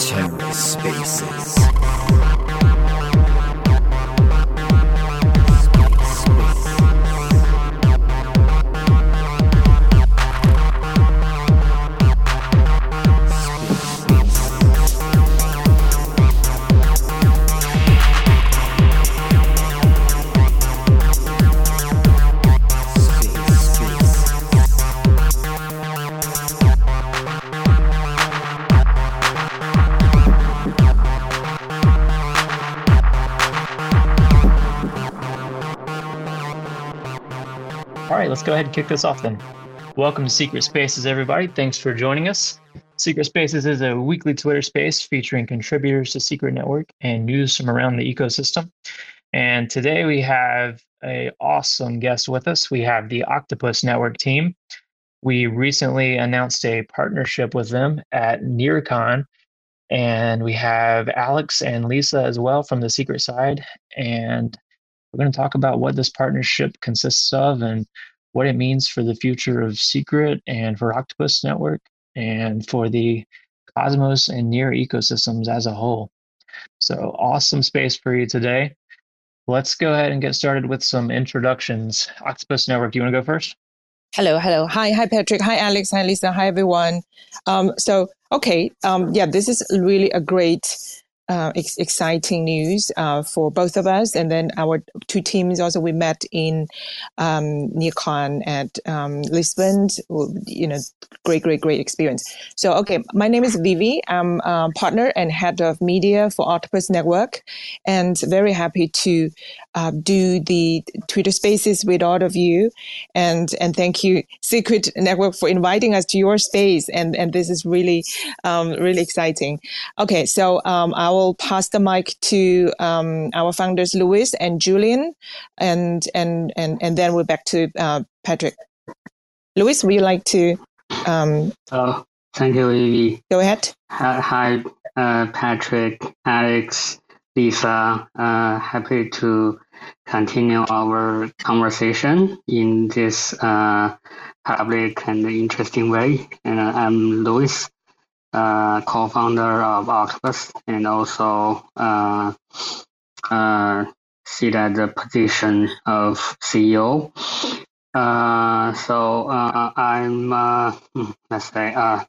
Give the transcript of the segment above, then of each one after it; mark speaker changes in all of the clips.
Speaker 1: TerraSpaces. Let's go ahead and kick this off then. Welcome to Secret Spaces, everybody. Thanks for joining us. Secret Spaces is a weekly Twitter space featuring contributors to Secret Network and news from around the ecosystem. And today we have a awesome guest with us. We have the Octopus Network team. We recently announced a partnership with them at NearCon, and we have Alex and Lisa as well from the Secret side. And we're going to talk about what this partnership consists of and what it means for the future of Secret and for Octopus Network and for the Cosmos and near ecosystems as a whole. So awesome space for you today. Let's go ahead and get started with some introductions. Octopus Network, do you want to go first?
Speaker 2: Hello, hello. Hi, hi, Patrick. Hi, Alex. Hi, Lisa. Hi, everyone. Um, so, okay, um, yeah, this is really a great uh, ex- exciting news uh, for both of us. And then our two teams also we met in um, NearCon at um, Lisbon. You know, great, great, great experience. So, okay, my name is Vivi. I'm partner and head of media for Octopus Network, and very happy to uh, do the Twitter Spaces with all of you. And and thank you, Secret Network, for inviting us to your space. And and this is really um, really exciting. Okay, so um, I will pass the mic to um, our founders, Louis and Julian, and and and and then we're back to uh, Patrick. Louis, would you like to? Um,
Speaker 3: oh, thank you, Vivi.
Speaker 2: Go ahead.
Speaker 3: Hi, uh, Patrick, Alex, Lisa. Uh, happy to continue our conversation in this uh, public and interesting way. And I'm Louis co-founder of Octopus and also uh, uh, sit at the position of CEO. Uh, so uh, I'm uh, let's say uh,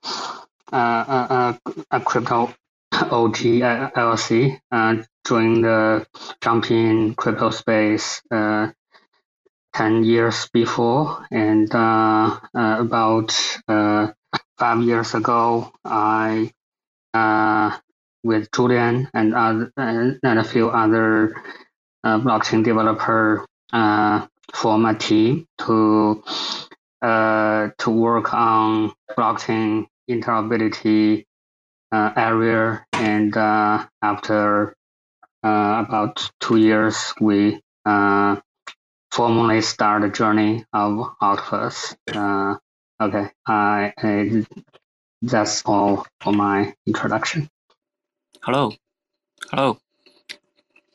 Speaker 3: uh, uh, a crypto OG LLC uh, joined the jumping crypto space uh, 10 years before and uh, uh, about uh, five years ago, I uh, with Julian and other, and a few other uh, blockchain developer uh, form a team to uh, to work on blockchain interoperability uh, area. And uh, after uh, about two years, we uh, formally start the journey of Octopus. Uh, Okay, I, I that's all for my introduction.
Speaker 4: Hello, hello.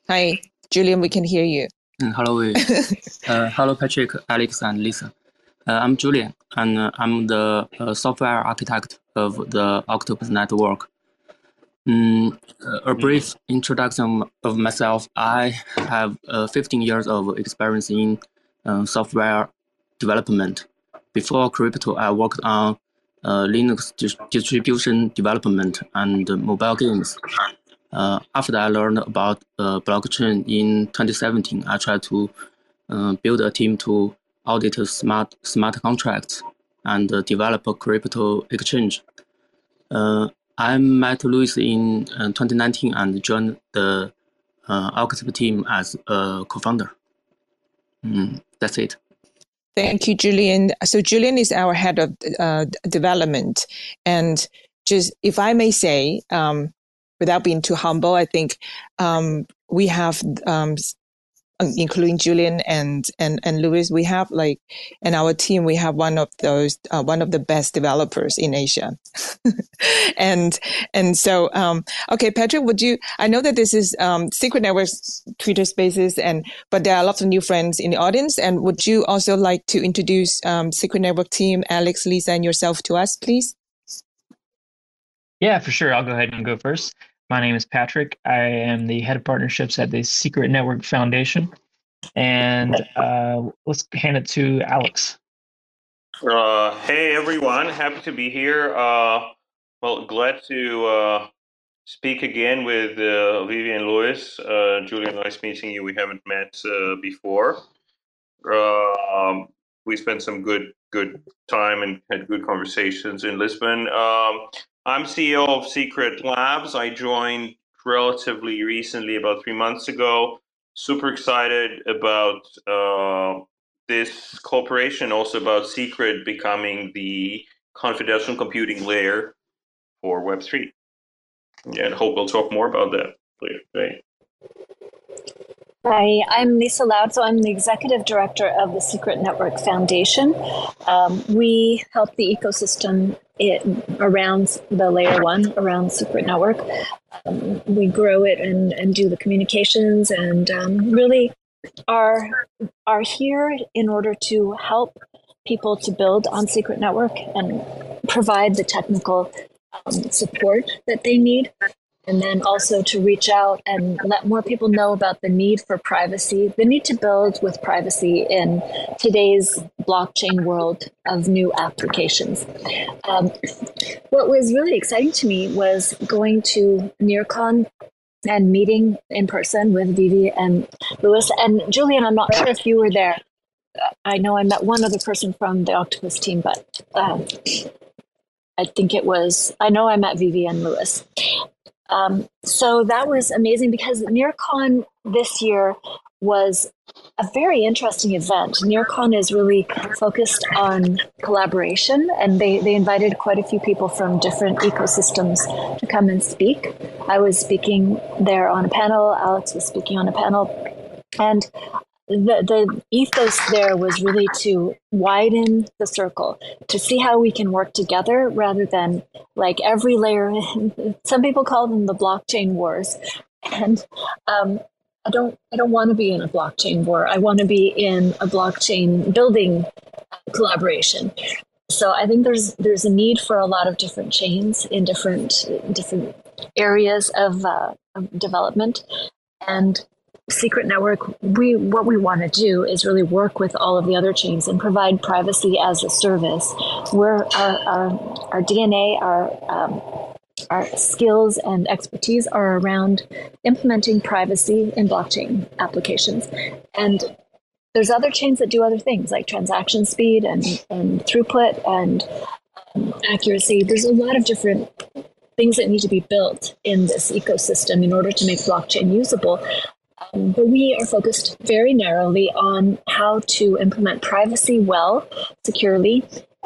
Speaker 2: Hi, Julian. We can hear you.
Speaker 4: Mm, hello, uh, hello, Patrick, Alex, and Lisa. Uh, I'm Julian, and uh, I'm the uh, software architect of the Octopus Network. Mm, a brief introduction of myself. I have uh, 15 years of experience in uh, software development before crypto, I worked on uh, Linux dis distribution development and mobile games. Uh, after I learned about uh, blockchain in 2017, I tried to uh, build a team to audit smart smart contracts and develop a crypto exchange. Uh, I met Louis in uh, 2019 and joined the uh, team as a co-founder. Mm, that's it.
Speaker 2: Thank you, Julian. So Julian is our head of uh, development, and just if I may say, um, without being too humble, I think um, we have um, including Julian and and and Louis, we have like in our team we have one of those uh, one of the best developers in Asia, and and so um, okay, Patrick, would you? I know that this is um, Secret Networks Twitter Spaces, and but there are lots of new friends in the audience, and would you also like to introduce um, Secret Network team, Alex, Lisa, and yourself to us, please?
Speaker 1: Yeah, for sure. I'll go ahead and go first. My name is Patrick. I am the head of partnerships at the Secret Network Foundation. And uh, let's hand it to Alex.
Speaker 5: Uh, hey, everyone. Happy to be here. Uh, well, glad to uh, speak again with uh, Vivi and Louis. Uh, Julian, nice meeting you. We haven't met before. Um, we spent some good good time and had good conversations in Lisbon. Um, I'm CEO of Secret Labs. I joined relatively recently, about three months ago. Super excited about uh, this cooperation, also about Secret becoming the confidential computing layer for Web3. Yeah, and hope we'll talk more about that later today.
Speaker 6: Hi, I'm Lisa Loud. So I'm the executive director of the Secret Network Foundation. Um, we help the ecosystem it, around the layer one, around Secret Network. Um, we grow it and, and do the communications and um, really are are here in order to help people to build on Secret Network and provide the technical um, support that they need and then also to reach out and let more people know about the need for privacy, the need to build with privacy in today's blockchain world of new applications. Um, what was really exciting to me was going to NearCon and meeting in person with Vivi and Louis and Julian. I'm not sure if you were there. I know I met one other person from the Octopus team, but um, I think it was, I know I met Vivi and Louis. Um, so that was amazing because NearCon this year was a very interesting event. NearCon is really focused on collaboration, and they, they invited quite a few people from different ecosystems to come and speak. I was speaking there on a panel, Alex was speaking on a panel, and the, the ethos there was really to widen the circle to see how we can work together rather than like every layer some people call them the blockchain wars. And um, i don't i don't want to be in a blockchain war. I want to be in a blockchain building collaboration. So i think there's there's a need for a lot of different chains in different different areas of, uh, of development. And secret network we what we want to do is really work with all of the other chains and provide privacy as a service. Where our our, our dna our um, our skills and expertise are around implementing privacy in blockchain applications. And there's other chains that do other things like transaction speed and, and throughput and um, accuracy. There's a lot of different things that need to be built in this ecosystem in order to make blockchain usable but we are focused very narrowly on how to implement privacy well, securely.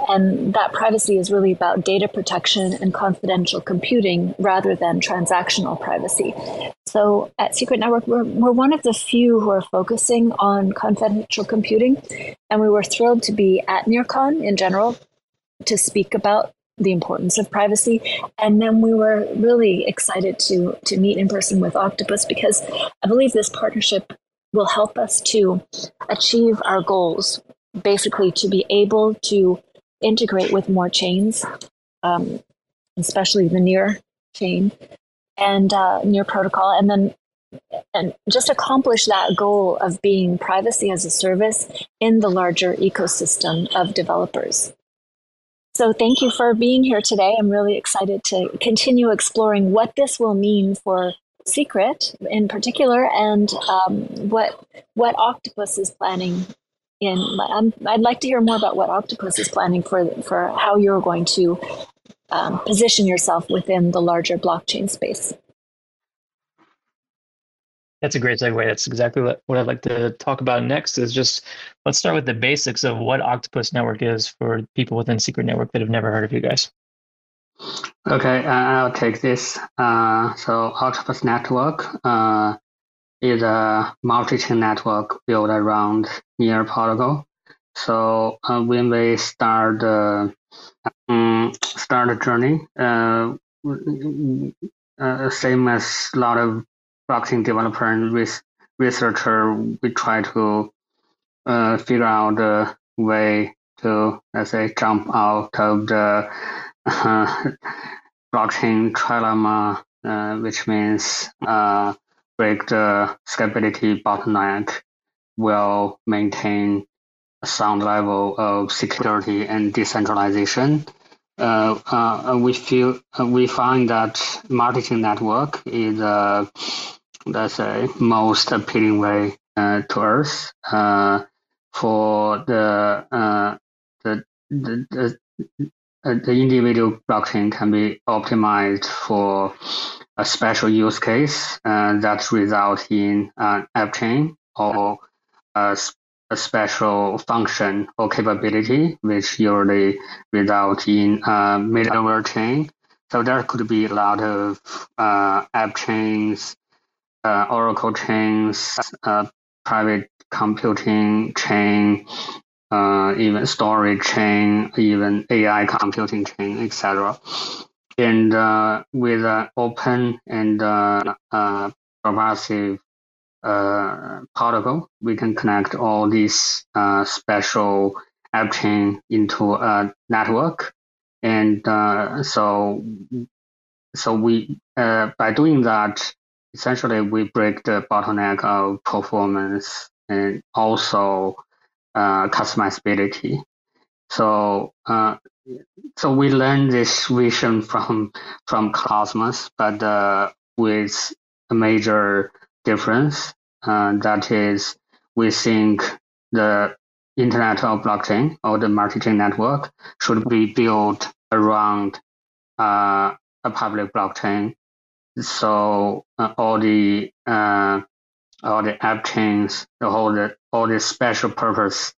Speaker 6: And that privacy is really about data protection and confidential computing rather than transactional privacy. So at Secret Network, we're, we're one of the few who are focusing on confidential computing. And we were thrilled to be at NearCon in general to speak about the importance of privacy. And then we were really excited to to meet in person with Octopus because I believe this partnership will help us to achieve our goals, basically to be able to integrate with more chains, um, especially the near chain and uh, near protocol, and then and just accomplish that goal of being privacy as a service in the larger ecosystem of developers. So thank you for being here today. I'm really excited to continue exploring what this will mean for Secret in particular, and um, what what Octopus is planning. In um, I'd like to hear more about what Octopus is planning for for how you're going to um, position yourself within the larger blockchain space.
Speaker 1: That's a great segue. That's exactly what, I'd like to talk about next is just let's start with the basics of what Octopus Network is for people within Secret Network that have never heard of you guys.
Speaker 3: Okay, uh, I'll take this. Uh, so Octopus Network uh, is a multi-chain network built around Near protocol. So uh, when we start uh, um, start a journey, uh, uh, same as a lot of blockchain developer and res- researcher, we try to uh, figure out a way to let's say jump out of the blockchain trilemma, uh, which means uh, break the scalability bottleneck while maintain a sound level of security and decentralization. Uh, uh, we feel uh, we find that multi-chain network is uh, let's say most appealing way uh, to us uh, for the the the, the the individual blockchain can be optimized for a special use case uh, that results in an app chain or a, a, special function or capability, which usually result in a middleware chain. So there could be a lot of uh, app chains, uh, Oracle chains, uh, private computing chain, uh, even storage chain, even AI computing chain, etc. And uh, with an open and uh, uh, pervasive uh, protocol, we can connect all these uh, special app chain into a network. And uh, so, so we uh, by doing that, essentially we break the bottleneck of performance and also uh, customizability. So uh, so we learned this vision from from Cosmos, but uh, with a major difference. Uh, that is, we think the Internet of Blockchain or the multi-chain network should be built around uh, a public blockchain. So uh, all the all the app chains, all the all the special purpose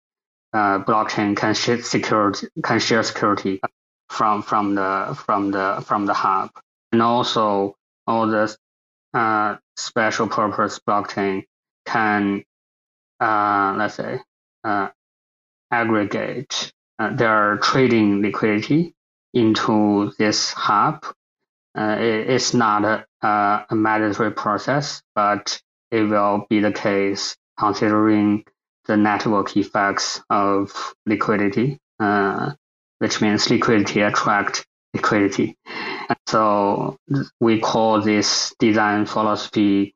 Speaker 3: uh, blockchain can share security can share security from from the from the from the hub, and also all the uh, special purpose blockchain can uh, let's say uh, aggregate uh, their trading liquidity into this hub. Uh, it, it's not a, a mandatory process, but it will be the case considering the network effects of liquidity, uh, which means liquidity attract liquidity. And so we call this design philosophy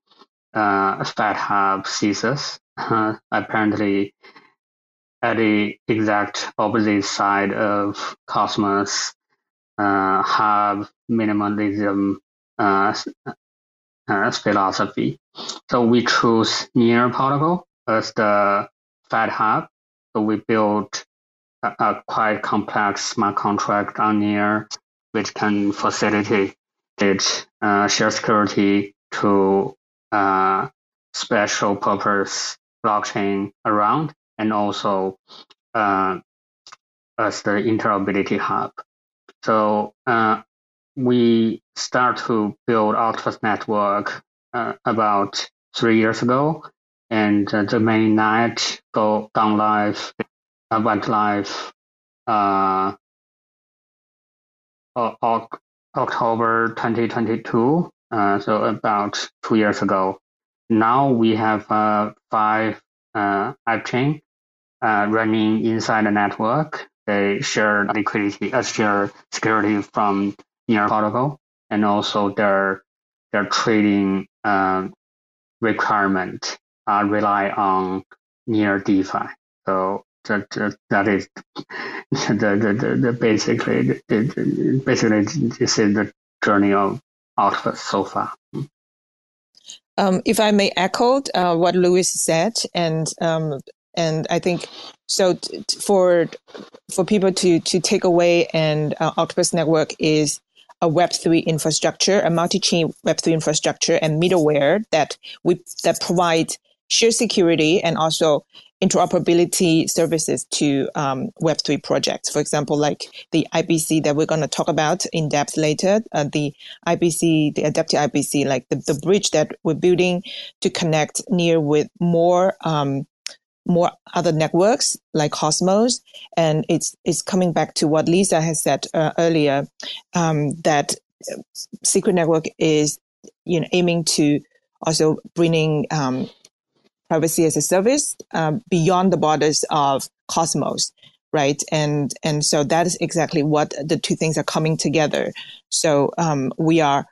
Speaker 3: uh, Fat Hub thesis. Uh, apparently, at the exact opposite side of Cosmos, uh, hub minimalism uh, uh, philosophy. So we choose near protocol as the Fat Hub. So we built a, a quite complex smart contract on near, which can facilitate it, uh, share security to uh, special purpose blockchain around, and also uh, as the interoperability hub. So uh, we start to build Octopus network uh, about three years ago, and uh, the main net go gone live, uh, went live uh, October 2022, uh, so about two years ago. Now we have uh, five app chain uh, running inside the network. They share liquidity, uh, share security from near protocol, and also their their trading um, requirement uh, rely on near DeFi. So that that, that is the, the, the, the basically the, the, basically this is the journey of Octopus so far.
Speaker 2: Um, if I may echo uh, what Louis said, and um, and I think so t- for for people to to take away and uh, Octopus Network is a Web3 infrastructure, a multi-chain Web3 infrastructure and middleware that we that provide share security and also interoperability services to um, Web3 projects. For example, like the IBC that we're going to talk about in depth later, uh, the IBC, the adaptive IBC, like the, the bridge that we're building to connect near with more um, more other networks like Cosmos, and it's it's coming back to what Lisa has said uh, earlier um, that Secret Network is you know aiming to also bringing um, privacy as a service um, beyond the borders of Cosmos, right? And and so that is exactly what the two things are coming together. So um, we are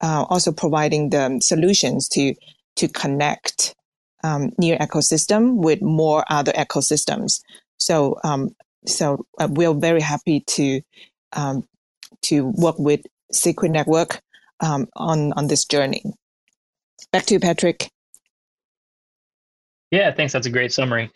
Speaker 2: uh, also providing the solutions to to connect um, near ecosystem with more other ecosystems. So um, so uh, we're very happy to um, to work with Secret Network um, on on this journey. Back to you, Patrick.
Speaker 1: Yeah, thanks. That's a great summary.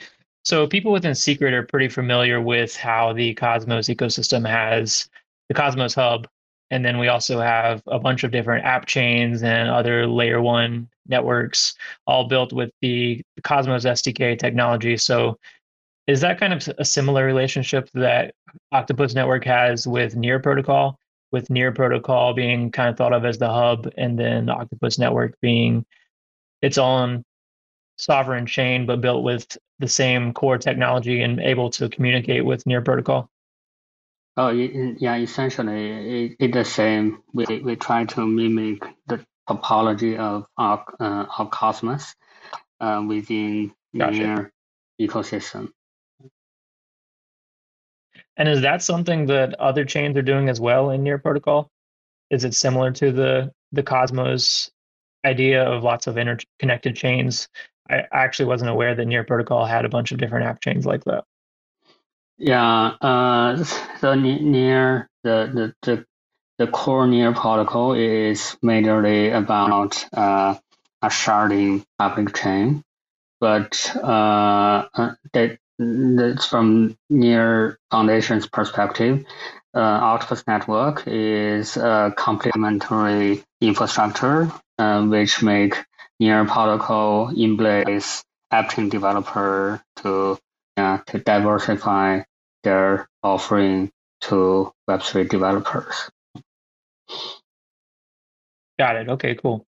Speaker 1: So people within Secret are pretty familiar with how the Cosmos ecosystem has the Cosmos Hub, and then we also have a bunch of different app chains and other layer one networks, all built with the Cosmos SDK technology. So is that kind of a similar relationship that Octopus Network has with Near Protocol, with Near Protocol being kind of thought of as the hub, and then Octopus Network being its own sovereign chain, but built with the same core technology and able to communicate with near protocol?
Speaker 3: Oh, yeah, essentially it's the same. We, we try to mimic the topology of our, uh, of Cosmos uh, within gotcha. near ecosystem.
Speaker 1: And is that something that other chains are doing as well in near protocol? Is it similar to the the Cosmos idea of lots of interconnected chains I actually wasn't aware that Near Protocol had a bunch of different app chains like that.
Speaker 3: Yeah, uh, so near the, the the the core Near protocol is majorly about uh, a sharding public chain, but uh, uh that from Near Foundation's perspective. Uh, Octopus Network is a complementary infrastructure uh, which make near protocol in place app developer to to diversify their offering to Web3 developers.
Speaker 1: Got it. Okay, cool.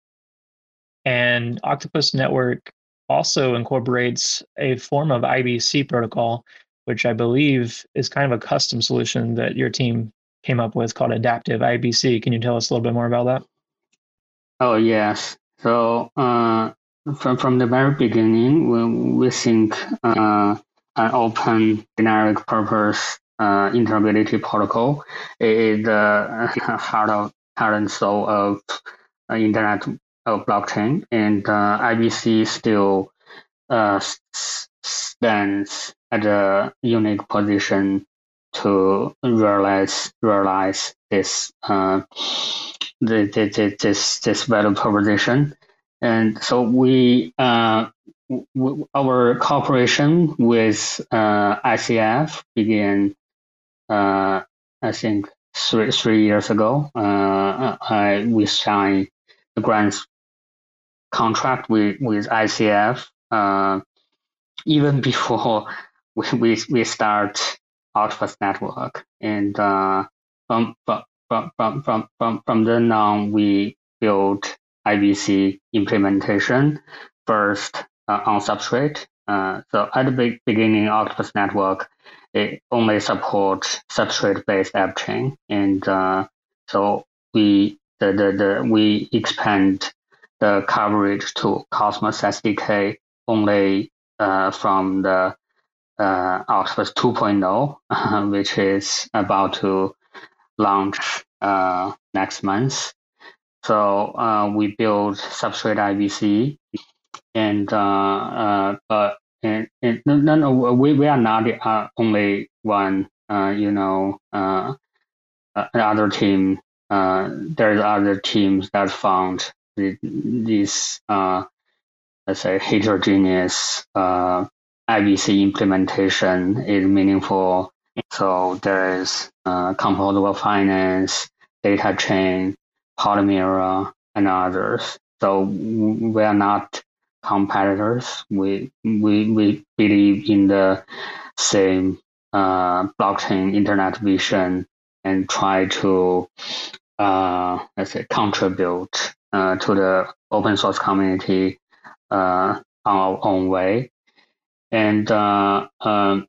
Speaker 1: And Octopus Network also incorporates a form of IBC protocol, which I believe is kind of a custom solution that your team came up with called Adaptive IBC. Can you tell us a little bit more about that?
Speaker 3: Oh, yes. So uh, from from the very beginning, we we think uh, an open generic purpose uh, interoperability protocol. Is the heart of heart and soul of uh, internet of blockchain, and uh, IBC still uh, stands at a unique position to realize realize this uh, the, this this value proposition, and so we uh, our cooperation with uh, ICF began, uh, I think three three years ago. Uh, I we signed the grant contract with with ICF uh, even before we we, we start Octopus Network, and uh, from, from from from from from then on, we built IBC implementation first on Substrate. Uh, so at the beginning, Octopus Network it only supports Substrate-based app chain, and uh, so we the, the, the we expand the coverage to Cosmos SDK only uh, from the uh, Octopus 2.0, which is about to launch uh, next month. So uh, we build substrate IBC, and uh, uh, but and, and no, no, no, we, we are not the uh, only one. You know, uh, other team. There's other teams that found this let's say heterogeneous IBC implementation is meaningful so there is uh, composable finance, data chain, Polymerra, and others. So we are not competitors. We we we believe in the same uh, blockchain internet vision and try to uh, let's say contribute uh, to the open source community uh, on our own way. And uh, um,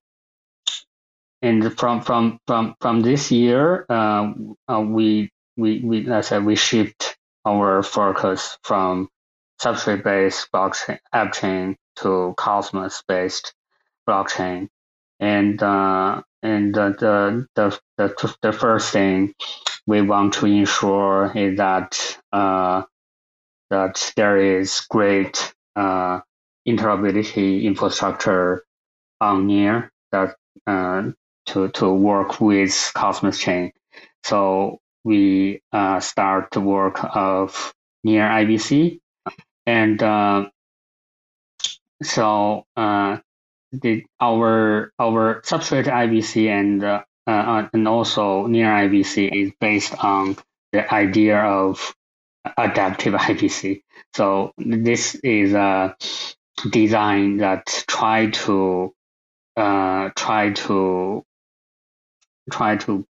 Speaker 3: and from from from from this year, uh, we we we let's say we shift our focus from substrate-based blockchain app chain to Cosmos-based blockchain, and uh, and the, the the the first thing we want to ensure is that uh, that there is great uh, interoperability infrastructure on near that uh, to to work with Cosmos chain. So we uh, start the work of near IBC, and uh, so uh, the our our substrate IBC and uh, uh, and also near IBC is based on the idea of adaptive IBC. So this is a design that try to uh, try to try to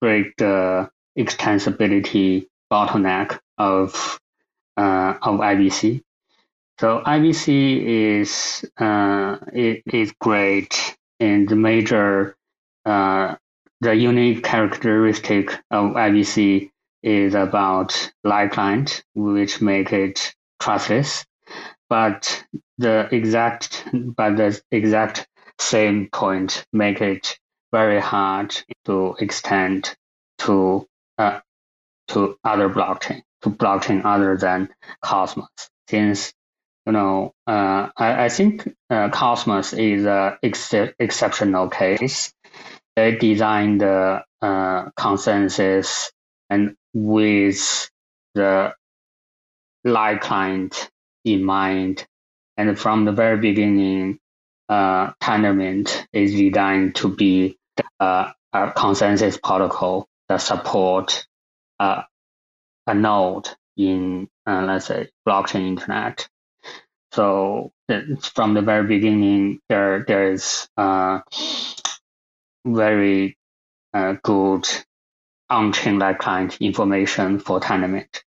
Speaker 3: break the extensibility bottleneck of uh, of IBC. So IBC is uh, it is great, and the major uh, the unique characteristic of IBC is about live client, which make it trustless. But the exact but the exact same point make it very hard to extend to uh, to other blockchain, to blockchain other than Cosmos. Since you know, uh, I, I think uh, Cosmos is an ex- exceptional case. They designed the uh, consensus and with the live client in mind, and from the very beginning, uh, Tendermint is designed to be uh, a consensus protocol that support uh, a node in, uh, let's say, blockchain internet. So from the very beginning, there there is uh, very uh, good on-chain like client information for Tendermint.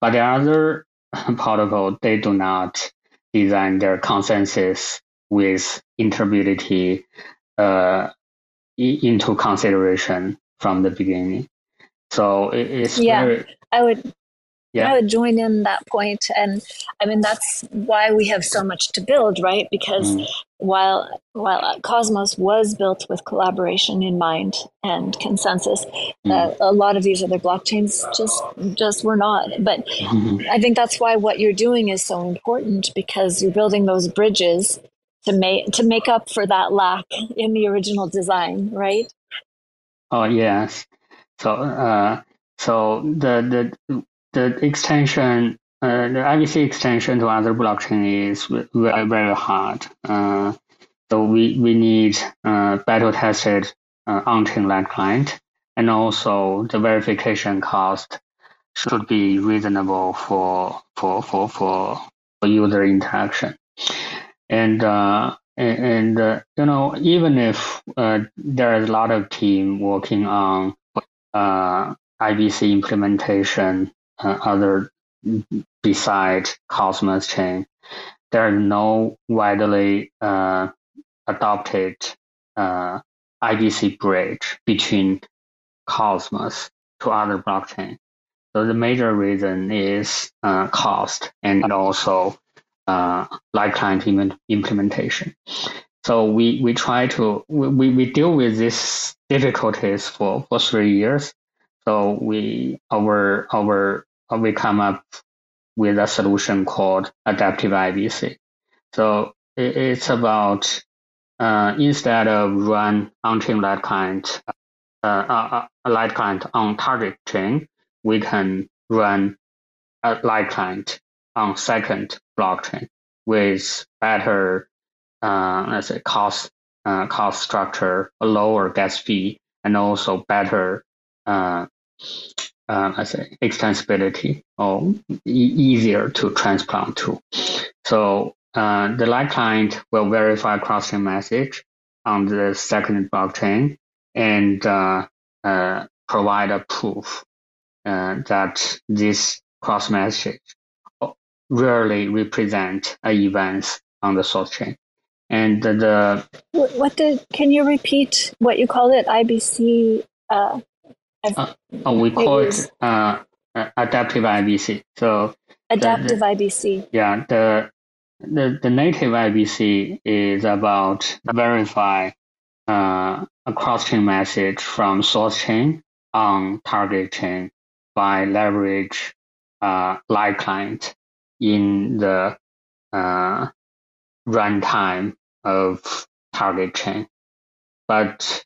Speaker 3: But the other protocol, they do not design their consensus with interoperability uh, into consideration from the beginning. So it, it's
Speaker 6: yeah,
Speaker 3: very,
Speaker 6: I would.
Speaker 3: Yeah.
Speaker 6: I would join in that point, and I mean that's why we have so much to build, right? Because
Speaker 3: Mm.
Speaker 6: while while Cosmos was built with collaboration in mind and consensus,
Speaker 3: Mm.
Speaker 6: uh, a lot of these other blockchains just just were not. But
Speaker 3: Mhm.
Speaker 6: I think that's why what you're doing is so important because you're building those bridges to make to make up for that lack in the original design, right?
Speaker 3: Oh yes. So uh, so the the the extension, uh, the IBC extension to other blockchain is very very hard. Uh, so we we need uh, battle tested uh, on-chain client, and also the verification cost should be reasonable for for for for, for user interaction. And uh, and, and uh, you know even if uh, there is a lot of team working on uh, IBC implementation, uh, other beside Cosmos chain, there are no widely uh, adopted uh, IBC bridge between Cosmos to other blockchain. So the major reason is uh, cost and also uh, client im- implementation. So we, we try to we, we deal with these difficulties for, for three years. So we our our we come up with a solution called adaptive IBC. So it, it's about uh, instead of run on-chain live client uh, uh, a light client on target chain, we can run a light client on second blockchain with better uh, let's say cost uh, cost structure, a lower gas fee, and also better uh, uh, let's say extensibility or e- easier to transplant to. So uh, the light client will verify cross-chain message on the second blockchain and uh, uh, provide a proof uh, that this cross message rarely represent an event on the source chain. And the
Speaker 6: what did can you repeat what you call it? IBC. Uh,
Speaker 3: uh, we call it uh, adaptive IBC. So
Speaker 6: adaptive the, IBC.
Speaker 3: Yeah, the the the native IBC is about verify uh, a cross chain message from source chain on target chain by leverage uh, light client in the uh, runtime of target chain. But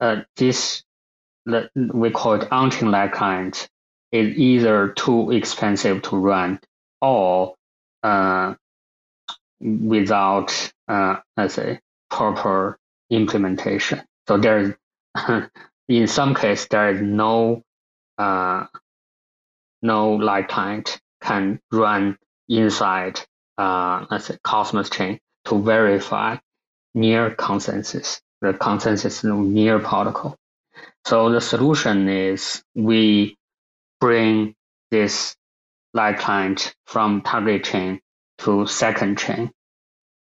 Speaker 3: uh, this we call it on-chain light client is either too expensive to run or uh, without uh, let's say proper implementation. So there is in some case there is no uh, no light client can run inside uh, let's say Cosmos chain to verify near consensus, the consensus near protocol. So the solution is we bring this light client from target chain to second chain.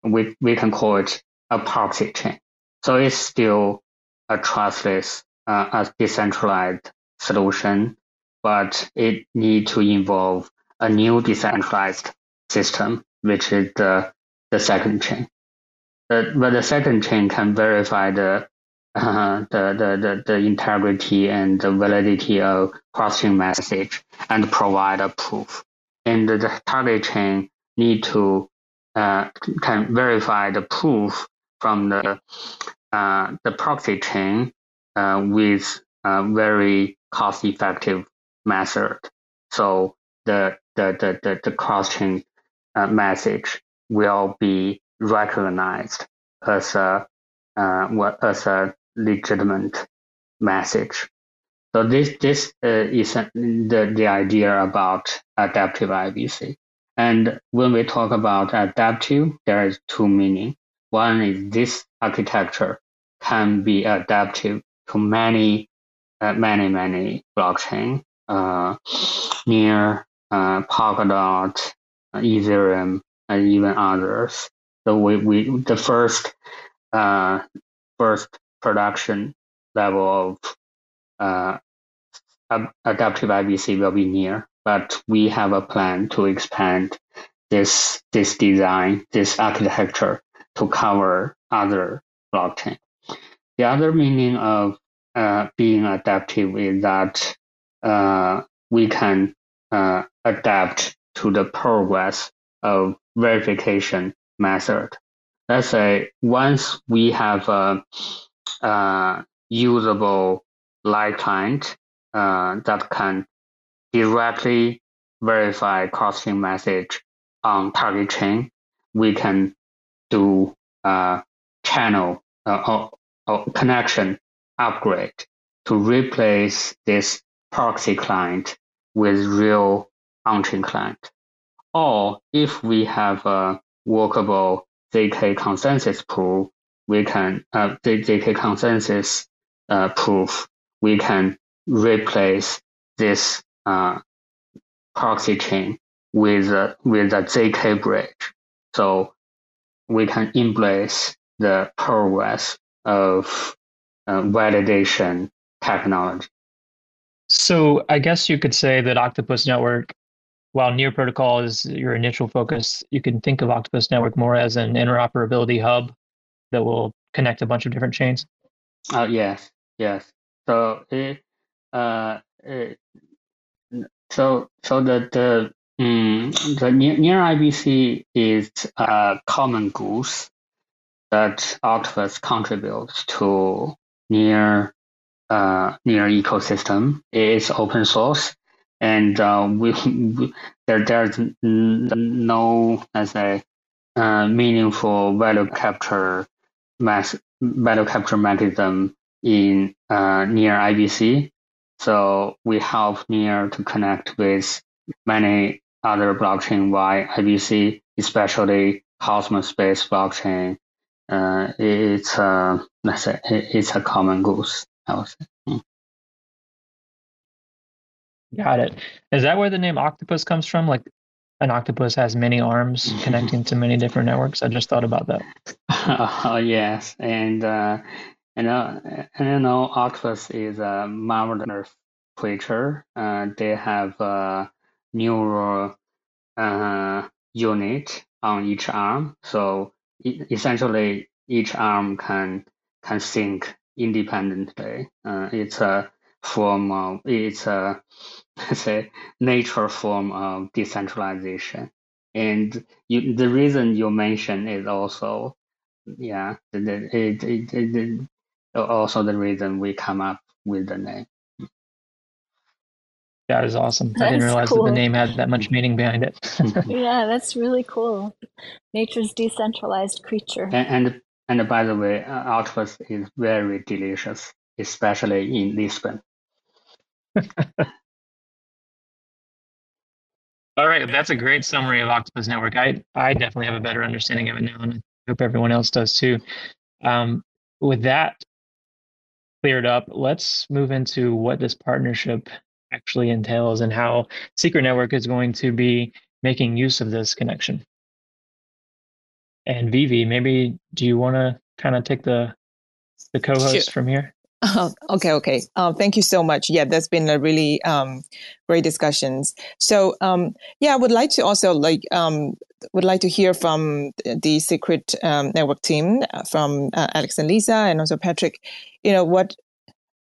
Speaker 3: We, we can call it a proxy chain. So it's still a trustless, uh, a decentralized solution, but it need to involve a new decentralized system, which is the, the second chain. But, but the second chain can verify the, uh, the, the, the, the integrity and the validity of cross-chain message and provide a proof. And the target chain need to uh, can verify the proof from the uh, the proxy chain uh, with a very cost-effective method. So the the the the, the cross-chain uh, message will be recognized as a uh, as a legitimate message. So this this uh, is the the idea about adaptive IBC. And when we talk about adaptive, there is two meaning. One is this architecture can be adaptive to many, uh, many, many blockchain, uh, near uh, Polkadot, uh, Ethereum, and even others. So we, we the first uh, first production level of uh, adaptive IBC will be near but we have a plan to expand this this design, this architecture to cover other blockchain. The other meaning of uh, being adaptive is that uh, we can uh, adapt to the progress of verification method. Let's say once we have a, a usable light client uh, that can directly verify cross-chain message on target chain, we can do a channel uh, or, or connection upgrade to replace this proxy client with real on-chain client. Or if we have a workable ZK consensus proof, we can uh, ZK consensus uh, proof, we can replace this uh, proxy chain with a, with a ZK bridge. So we can embrace the progress of uh, validation technology.
Speaker 1: So I guess you could say that Octopus Network, while Near Protocol is your initial focus, you can think of Octopus Network more as an interoperability hub that will connect a bunch of different chains.
Speaker 3: Uh, yes, yes. So it, uh, it, so so the the um, the near, near IBC is a common goals that Octopus contributes to near uh, near ecosystem. It is open source, and uh, we, we there there's no let's say uh, meaningful value capture mass value capture mechanism in uh, near IBC. So we help Near to connect with many other blockchain via IBC, especially Cosmos based blockchain, uh, it's a let's say it's a common goose. I would say. Mm.
Speaker 1: Got it. Is that where the name Octopus comes from? Like an octopus has many arms connecting to many different networks. I just thought about that.
Speaker 3: oh yes, and uh, and uh, and you know, octopus is a marvelous creature. Uh, they have a neural uh, unit on each arm, so essentially each arm can can think independently. Uh, it's a form of it's a say nature form of decentralization. And you, the reason you mentioned is also, yeah, the, it, it, it, also the reason we come up with the name.
Speaker 1: That is awesome. That's I didn't realize cool. that the name had that much meaning behind it.
Speaker 6: yeah, that's really cool. Nature's decentralized creature.
Speaker 3: And and, and by the way, uh, octopus is very delicious, especially in Lisbon.
Speaker 1: All right, that's a great summary of Octopus Network. I I definitely have a better understanding of it now, and I hope everyone else does too. Um, with that cleared up, let's move into what this partnership actually entails and how Secret Network is going to be making use of this connection. And Vivi, maybe do you want to kind of take the the co-host sure. from here?
Speaker 2: Uh, okay, okay. Uh, thank you so much. Yeah, that's been a really um, great discussions. So, um, yeah, I would like to also like um, would like to hear from the Secret um, Network team, uh, from uh, Alex and Lisa, and also Patrick. You know what?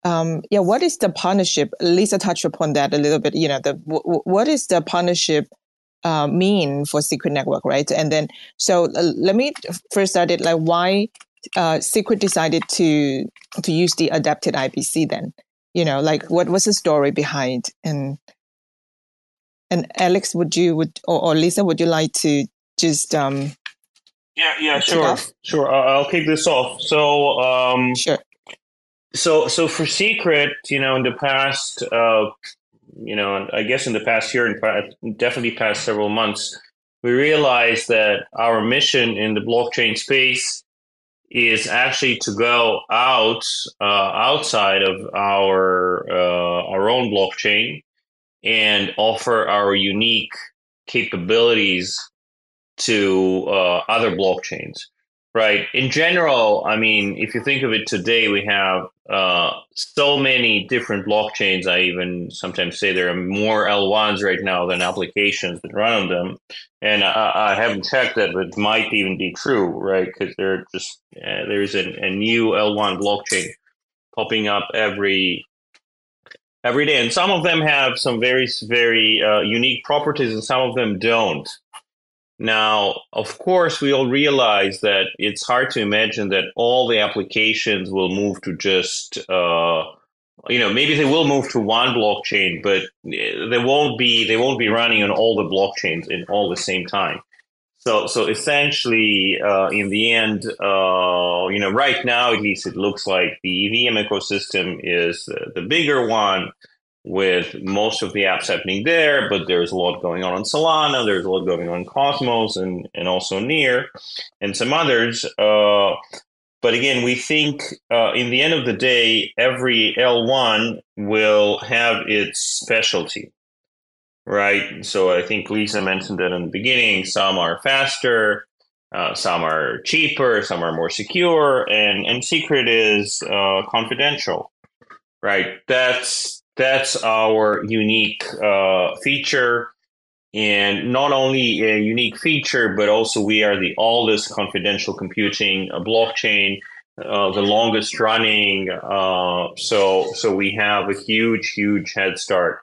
Speaker 2: Um, yeah, what is the partnership? Lisa touched upon that a little bit. You know, the w- what is the partnership uh, mean for Secret Network, right? And then, so uh, let me first start it. Like, why uh, Secret decided to to use the adapted IBC then? You know, like what was the story behind? And and Alex, would you would or, or Lisa, would you like to just um?
Speaker 5: Yeah, yeah, sure, sure. Uh, I'll kick this off. So, um,
Speaker 2: sure.
Speaker 5: So, so for Secret, you know, in the past, uh, you know, I guess in the past year and definitely past several months, we realized that our mission in the blockchain space is actually to go out uh, outside of our uh, our own blockchain and offer our unique capabilities to uh, other blockchains. Right. In general, I mean, if you think of it today, we have uh, so many different blockchains. I even sometimes say there are more L1s right now than applications that run on them. And I, I haven't checked that, but it might even be true, right? Because there just uh, there's a, a new L1 blockchain popping up every every day, and some of them have some very very uh, unique properties, and some of them don't. Now, of course, we all realize that it's hard to imagine that all the applications will move to just, uh, you know, maybe they will move to one blockchain, but they won't be they won't be running on all the blockchains in all the same time. So, so essentially, uh, in the end, uh, you know, right now at least it looks like the EVM ecosystem is the bigger one with most of the apps happening there, but there's a lot going on on Solana, there's a lot going on Cosmos and, and also Near and some others. Uh, but again, we think uh, in the end of the day, every L1 will have its specialty, right? So I think Lisa mentioned that in the beginning. Some are faster, uh, some are cheaper, some are more secure, and, and secret is uh, confidential, right? That's that's our unique uh, feature. And not only a unique feature, but also we are the oldest confidential computing uh, blockchain, uh, the longest running. Uh, so, so we have a huge, huge head start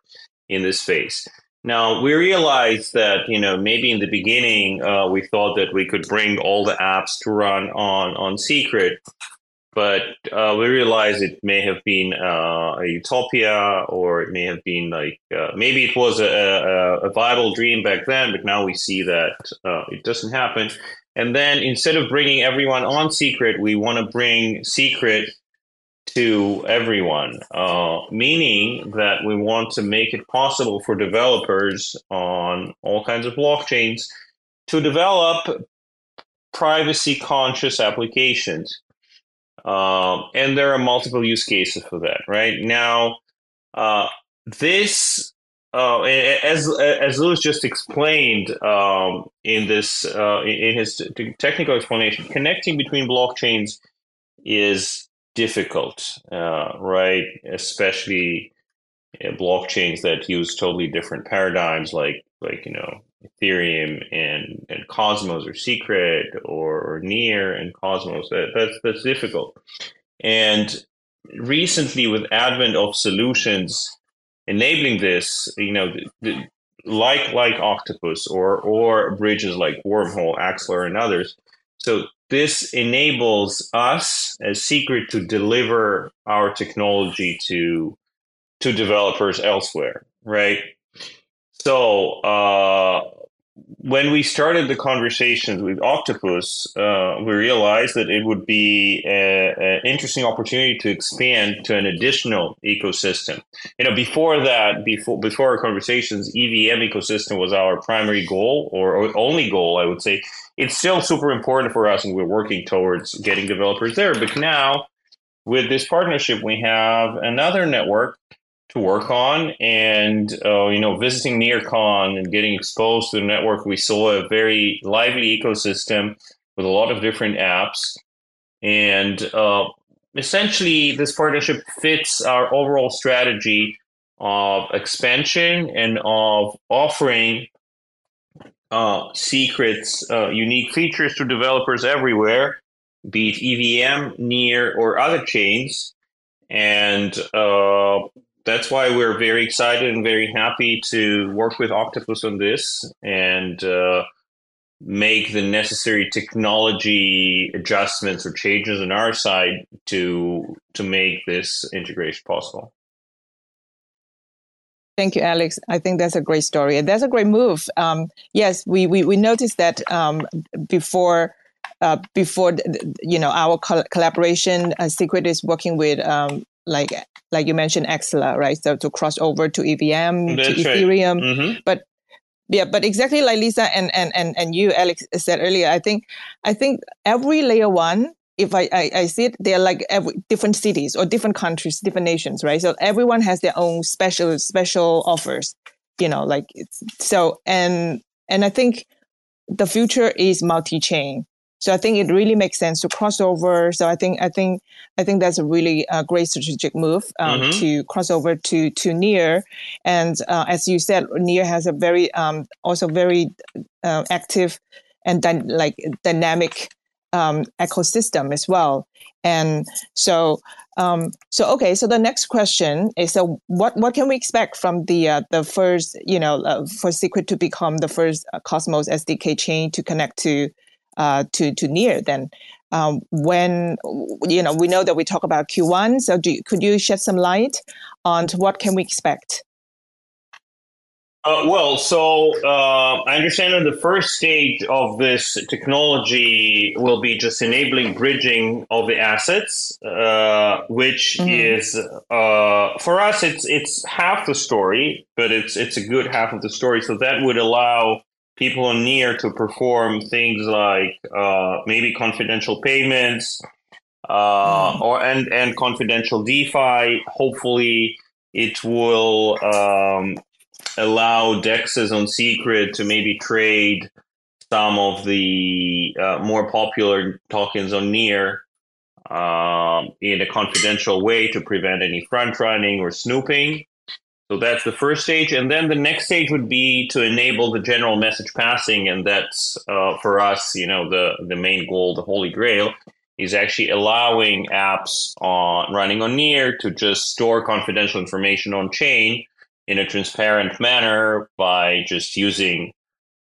Speaker 5: in this space. Now we realized that you know maybe in the beginning uh, we thought that we could bring all the apps to run on on Secret, but uh, we realized it may have been uh, a utopia or it may have been like uh, maybe it was a, a, a, viable dream back then but now we see that uh, it doesn't happen and then instead of bringing everyone on secret we want to bring secret to everyone uh, meaning that we want to make it possible for developers on all kinds of blockchains to develop privacy conscious applications. Um, and there are multiple use cases for that, right? Now, uh, this, uh, as as Louis just explained um, in this uh, in his technical explanation, connecting between blockchains is difficult, uh, right? Especially uh, blockchains that use totally different paradigms, like like you know Ethereum and, and Cosmos or Secret or, or Near and Cosmos. That, that's that's difficult. And recently, with advent of solutions enabling this, you know, the, the, like like Octopus or or bridges like Wormhole, Axelar, and others. So this enables us as Secret to deliver our technology to to developers elsewhere, right? So uh, when we started the conversations with Octopus, uh, we realized that it would be an interesting opportunity to expand to an additional ecosystem. You know, before that, before before our conversations, EVM ecosystem was our primary goal or, or only goal, I would say. It's still super important for us, and we're working towards getting developers there. But now, with this partnership, we have another network to work on. And, uh, you know, visiting NearCon and getting exposed to the network, we saw a very lively ecosystem with a lot of different apps. And uh, essentially, this partnership fits our overall strategy of expansion and of offering uh, secrets, uh, unique features to developers everywhere, be it EVM, Near, or other chains. And uh, that's why we're very excited and very happy to work with Octopus on this and uh, make the necessary technology adjustments or changes on our side to to make this integration possible.
Speaker 2: Thank you, Alex. I think that's a great story. And that's a great move. Um, yes, we, we, we noticed that um, before uh, before you know our collaboration, uh, Secret is working with um, like like you mentioned Axelar, right? So to cross over to EVM, That's to Ethereum. Right. Mm-hmm. But yeah, but exactly like Lisa and, and and and you, Alex, said earlier, I think I think every layer one, if I, I, I see it, they're like every different cities or different countries, different nations, right? So everyone has their own special special offers, you know, like so and and I think the future is multi-chain so I think it really makes sense to cross over. So I think I think I think that's a really uh, great strategic move um, mm-hmm. to cross over to to Near, and uh, as you said, Near has a very um, also very uh, active and dy- like dynamic um, ecosystem as well. And so um, so okay, so the next question is: so what what can we expect from the uh, the first you know uh, for Secret to become the first uh, Cosmos SDK chain to connect to uh, to to near then um, when you know we know that we talk about q1 so do, could you shed some light on what can we expect
Speaker 5: uh, well, so uh, I understand that the first stage of this technology will be just enabling bridging of the assets, uh, which mm-hmm. is uh, for us it's it's half the story, but it's it's a good half of the story. So that would allow people on near to perform things like uh, maybe confidential payments uh, or and and confidential DeFi. Hopefully, it will um, allow dexes on secret to maybe trade some of the uh, more popular tokens on near um, in a confidential way to prevent any front running or snooping. So that's the first stage. And then the next stage would be to enable the general message passing. And that's uh, for us, you know, the, the main goal, the holy grail, is actually allowing apps on running on Near to just store confidential information on chain in a transparent manner by just using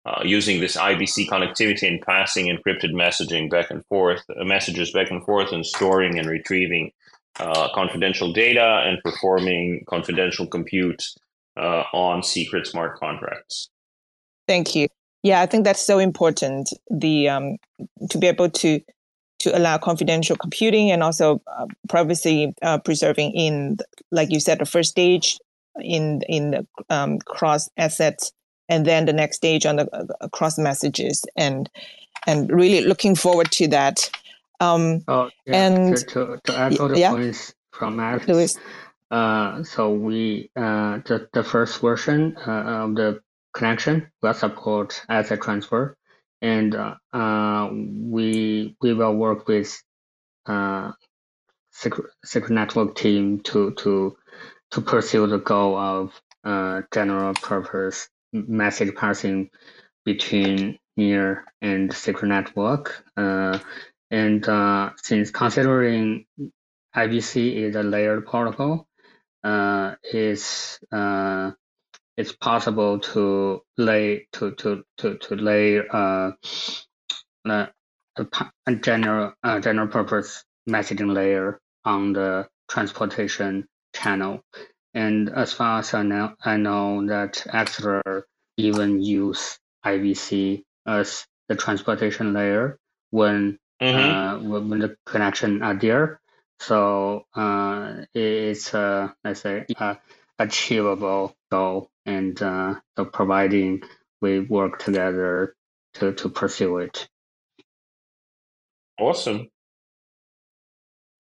Speaker 5: uh, using this IBC connectivity and passing encrypted messaging back and forth, uh, messages back and forth, and storing and retrieving uh, confidential data and performing confidential compute uh, on secret smart contracts.
Speaker 2: Thank you. Yeah, I think that's so important. The um, to be able to to allow confidential computing and also uh, privacy uh, preserving in, like you said, the first stage in in the um, cross assets, and then the next stage on the uh, cross messages and and really looking forward to that. Um,
Speaker 3: oh, yeah, and to, to, to echo the yeah. points from Alex, Louis. Uh, so we uh, the the first version uh, of the connection will support asset transfer, and uh, uh, we we will work with uh, secret, secret network team to to to pursue the goal of uh, general purpose message passing between near and secret network. Uh, and uh, since considering IBC is a layered protocol, uh, it's uh, it's possible to lay to to to to lay uh, a, a general uh, general purpose messaging layer on the transportation channel. And as far as I know, I know that Axelar even use IBC as the transportation layer when mm-hmm. uh, when the connection are there. So uh, it's uh, let's say a achievable goal, and uh, so providing we work together to to pursue it.
Speaker 5: Awesome.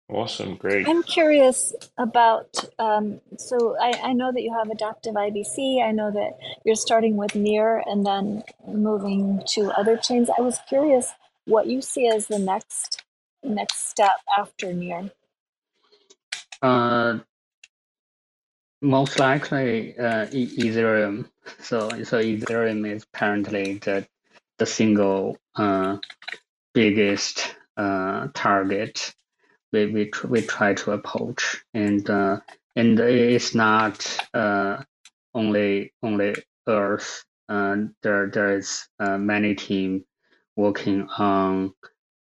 Speaker 5: Awesome, great.
Speaker 6: I'm curious about. Um, so I, I know that you have adaptive IBC. I know that you're starting with near and then moving to other chains. I was curious what you see as the next next step after near.
Speaker 3: Uh, most likely uh, Ethereum. So so Ethereum is apparently the the single uh, biggest uh, target we we we try to approach, and uh, and it's not uh, only only Earth. Uh, there there is uh, many team working on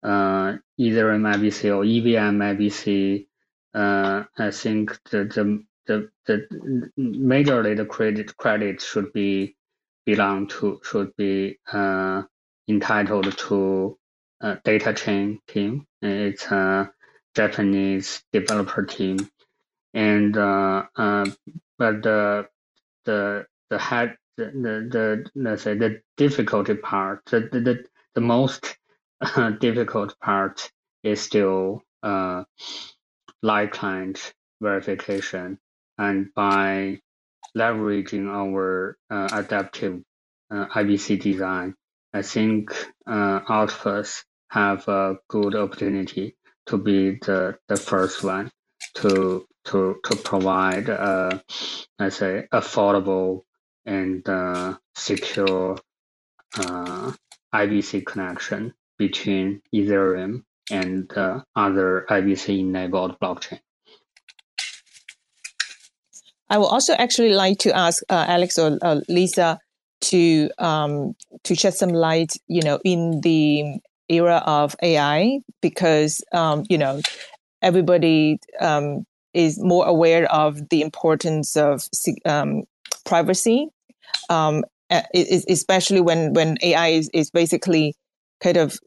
Speaker 3: uh, either MIBC or EVM IBC. Uh, I think the the the, the majorly the credit credit should be belong to should be uh, entitled to uh, data chain team. It's a Japanese developer team, and but the the the head the, the, the let's say the difficulty part the the, the most uh, difficult part is still uh, live client verification, and by leveraging our uh, adaptive IBC design, I think uh, have a good opportunity to be the, the first one to to to provide uh, let's say affordable and uh, secure uh, IBC connection between Ethereum and other IBC enabled blockchain.
Speaker 2: I would also actually like to ask uh, Alex or uh, Lisa to um, to shed some light, you know, in the era of AI because um, you know everybody um, is more aware of the importance of um, privacy, um, especially when when AI is, is basically kind of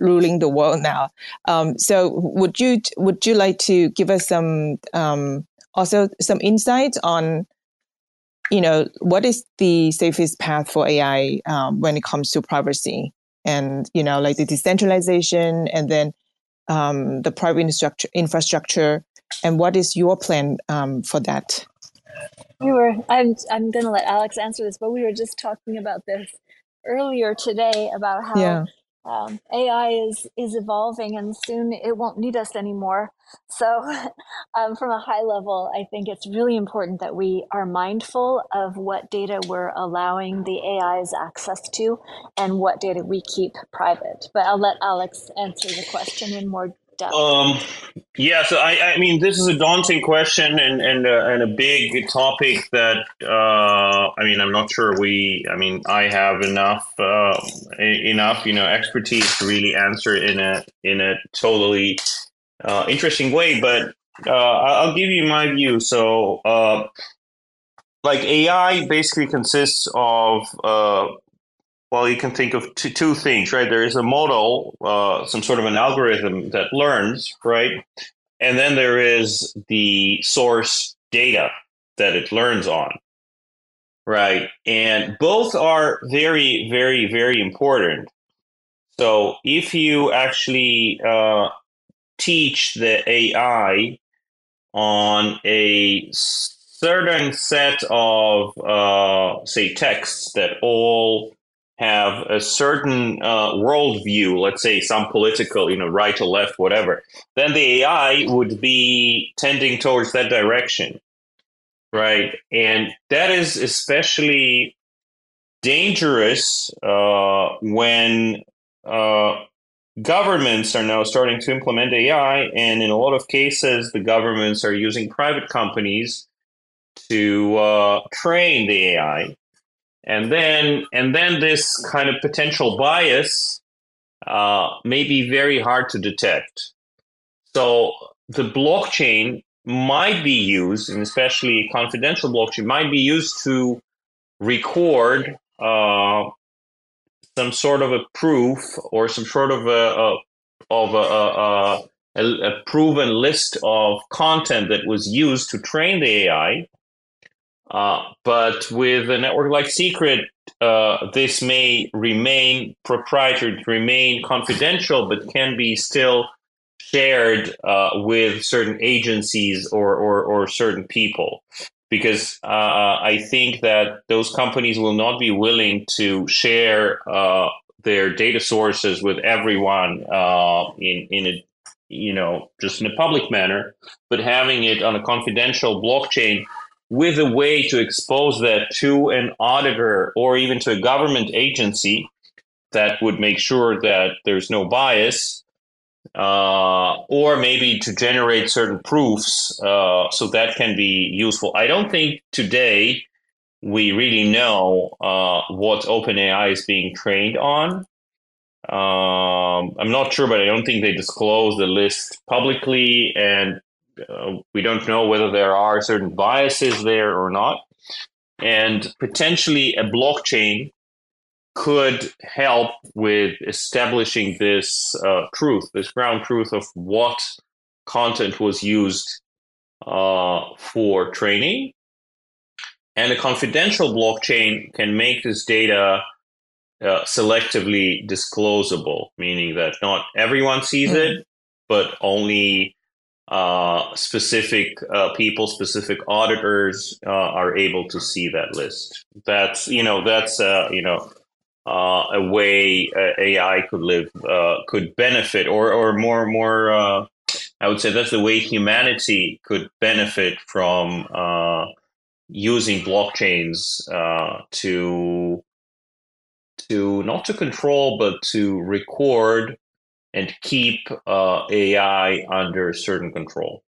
Speaker 2: ruling the world now. Um, so would you would you like to give us some um, also some insights on you know what is the safest path for AI when it comes to privacy? and you know like the decentralization and then um, the private infrastructure infrastructure and what is your plan um, for that
Speaker 6: we were i'm i'm going to let alex answer this but we were just talking about this earlier today about how yeah um, AI is is evolving, and soon it won't need us anymore. So, um, from a high level, I think it's really important that we are mindful of what data we're allowing the AIs access to, and what data we keep private. But I'll let Alex answer the question in more
Speaker 5: Um, yeah, so I, I mean, this is a daunting question and and uh, and a big topic that uh, I mean, I'm not sure we. I mean, I have enough uh, enough you know expertise to really answer in a in a totally uh, interesting way. But uh, I'll give you my view. So. Uh, like AI basically consists of uh, well, you can think of two, two things, right? There is a model, uh, some sort of an algorithm that learns, right? And then there is the source data that it learns on, right? And both are very, very, very important. So if you actually uh, teach the AI on a certain set of, uh, say, texts that all have a certain uh, worldview, let's say some political, you know, right or left, whatever, then the AI would be tending towards that direction, right? And that is especially dangerous uh, when uh, governments are now starting to implement AI, and in a lot of cases, the governments are using private companies to uh, train the AI, and then and then this kind of potential bias uh, may be very hard to detect. So the blockchain might be used, and especially confidential blockchain, might be used to record uh, some sort of a proof or some sort of a, a of a, a, a, proven list of content that was used to train the AI. Uh, but with a network like Secret, uh, this may remain proprietary, remain confidential, but can be still shared uh, with certain agencies or, or, or certain people. Because uh, I think that those companies will not be willing to share uh, their data sources with everyone uh, in in a you know just in a public manner, but having it on a confidential blockchain with a way to expose that to an auditor or even to a government agency that would make sure that there's no bias uh, or maybe to generate certain proofs. Uh, so that can be useful. I don't think today we really know uh, what OpenAI is being trained on. Um, I'm not sure, but I don't think they disclose the list publicly, and uh, we don't know whether there are certain biases there or not. And potentially a blockchain could help with establishing this uh, truth, this ground truth of what content was used uh, for training. And a confidential blockchain can make this data uh, selectively disclosable, meaning that not everyone sees mm-hmm. it, but only uh, specific uh, people, specific auditors uh, are able to see that list. That's you know that's uh, you know uh, a way AI could live could benefit, or or more more. I would say that's the way humanity could benefit from using blockchains to to not to control but to record and keep AI under certain control.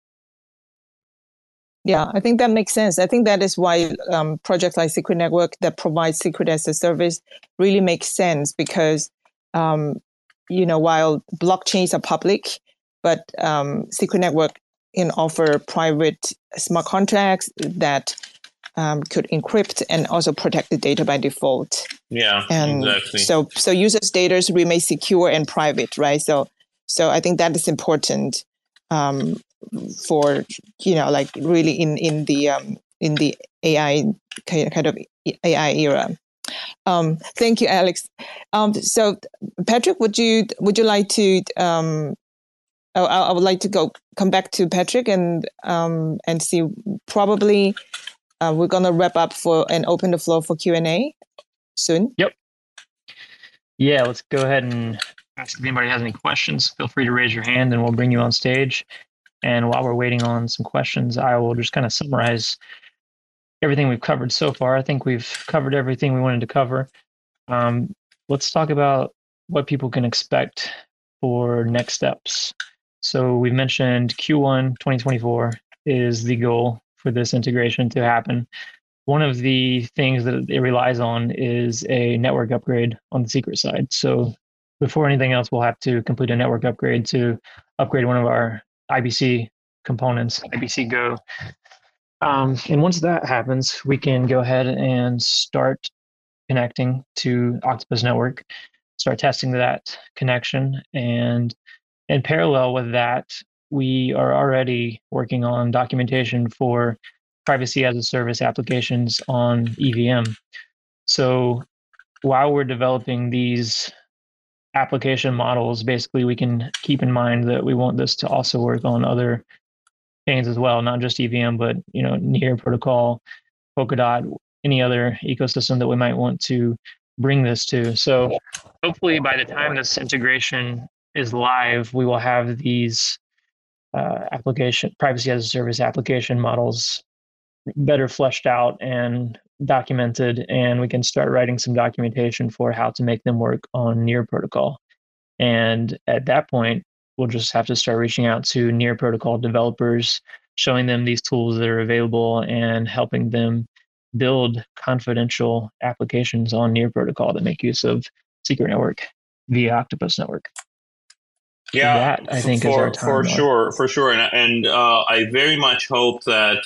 Speaker 2: Yeah, I think that makes sense. I think that is why um, projects like Secret Network that provide secret as a service really makes sense because, um, you know, while blockchains are public, but um, Secret Network can offer private smart contracts that um, could encrypt and also protect the data by default.
Speaker 5: Yeah,
Speaker 2: and
Speaker 5: exactly.
Speaker 2: So, so users' data remain secure and private, right? So, so I think that is important. Um, for you know like really in in the um, in the AI kind of AI era. Um, thank you, Alex. Um, so, Patrick, would you would you like to? Um, I, I, would like to go come back to Patrick and um, and see. Probably, uh, we're gonna wrap up for and open the floor for Q and A soon.
Speaker 1: Yep. Yeah, let's go ahead and ask if anybody has any questions. Feel free to raise your hand, and we'll bring you on stage. And while we're waiting on some questions, I will just kind of summarize everything we've covered so far. I think we've covered everything we wanted to cover. Um, let's talk about what people can expect for next steps. So we've mentioned Q1 2024 is the goal for this integration to happen. One of the things that it relies on is a network upgrade on the secret side. So before anything else, we'll have to complete a network upgrade to upgrade one of our IBC components, IBC Go. Um, and once that happens, we can go ahead and start connecting to Octopus Network, start testing that connection. And in parallel with that, we are already working on documentation for privacy as a service applications on EVM. So while we're developing these application models, basically we can keep in mind that we want this to also work on other chains as well, not just EVM, but you know, Near protocol, Polkadot, any other ecosystem that we might want to bring this to. So hopefully by the time this integration is live, we will have these uh, application privacy as a service application models better fleshed out and documented and we can start writing some documentation for how to make them work on near protocol. And at that point we'll just have to start reaching out to near protocol developers showing them these tools that are available and helping them build confidential applications on near protocol that make use of secret network via octopus network
Speaker 5: yeah that, i think for, for sure for sure. And, and uh, i very much hope that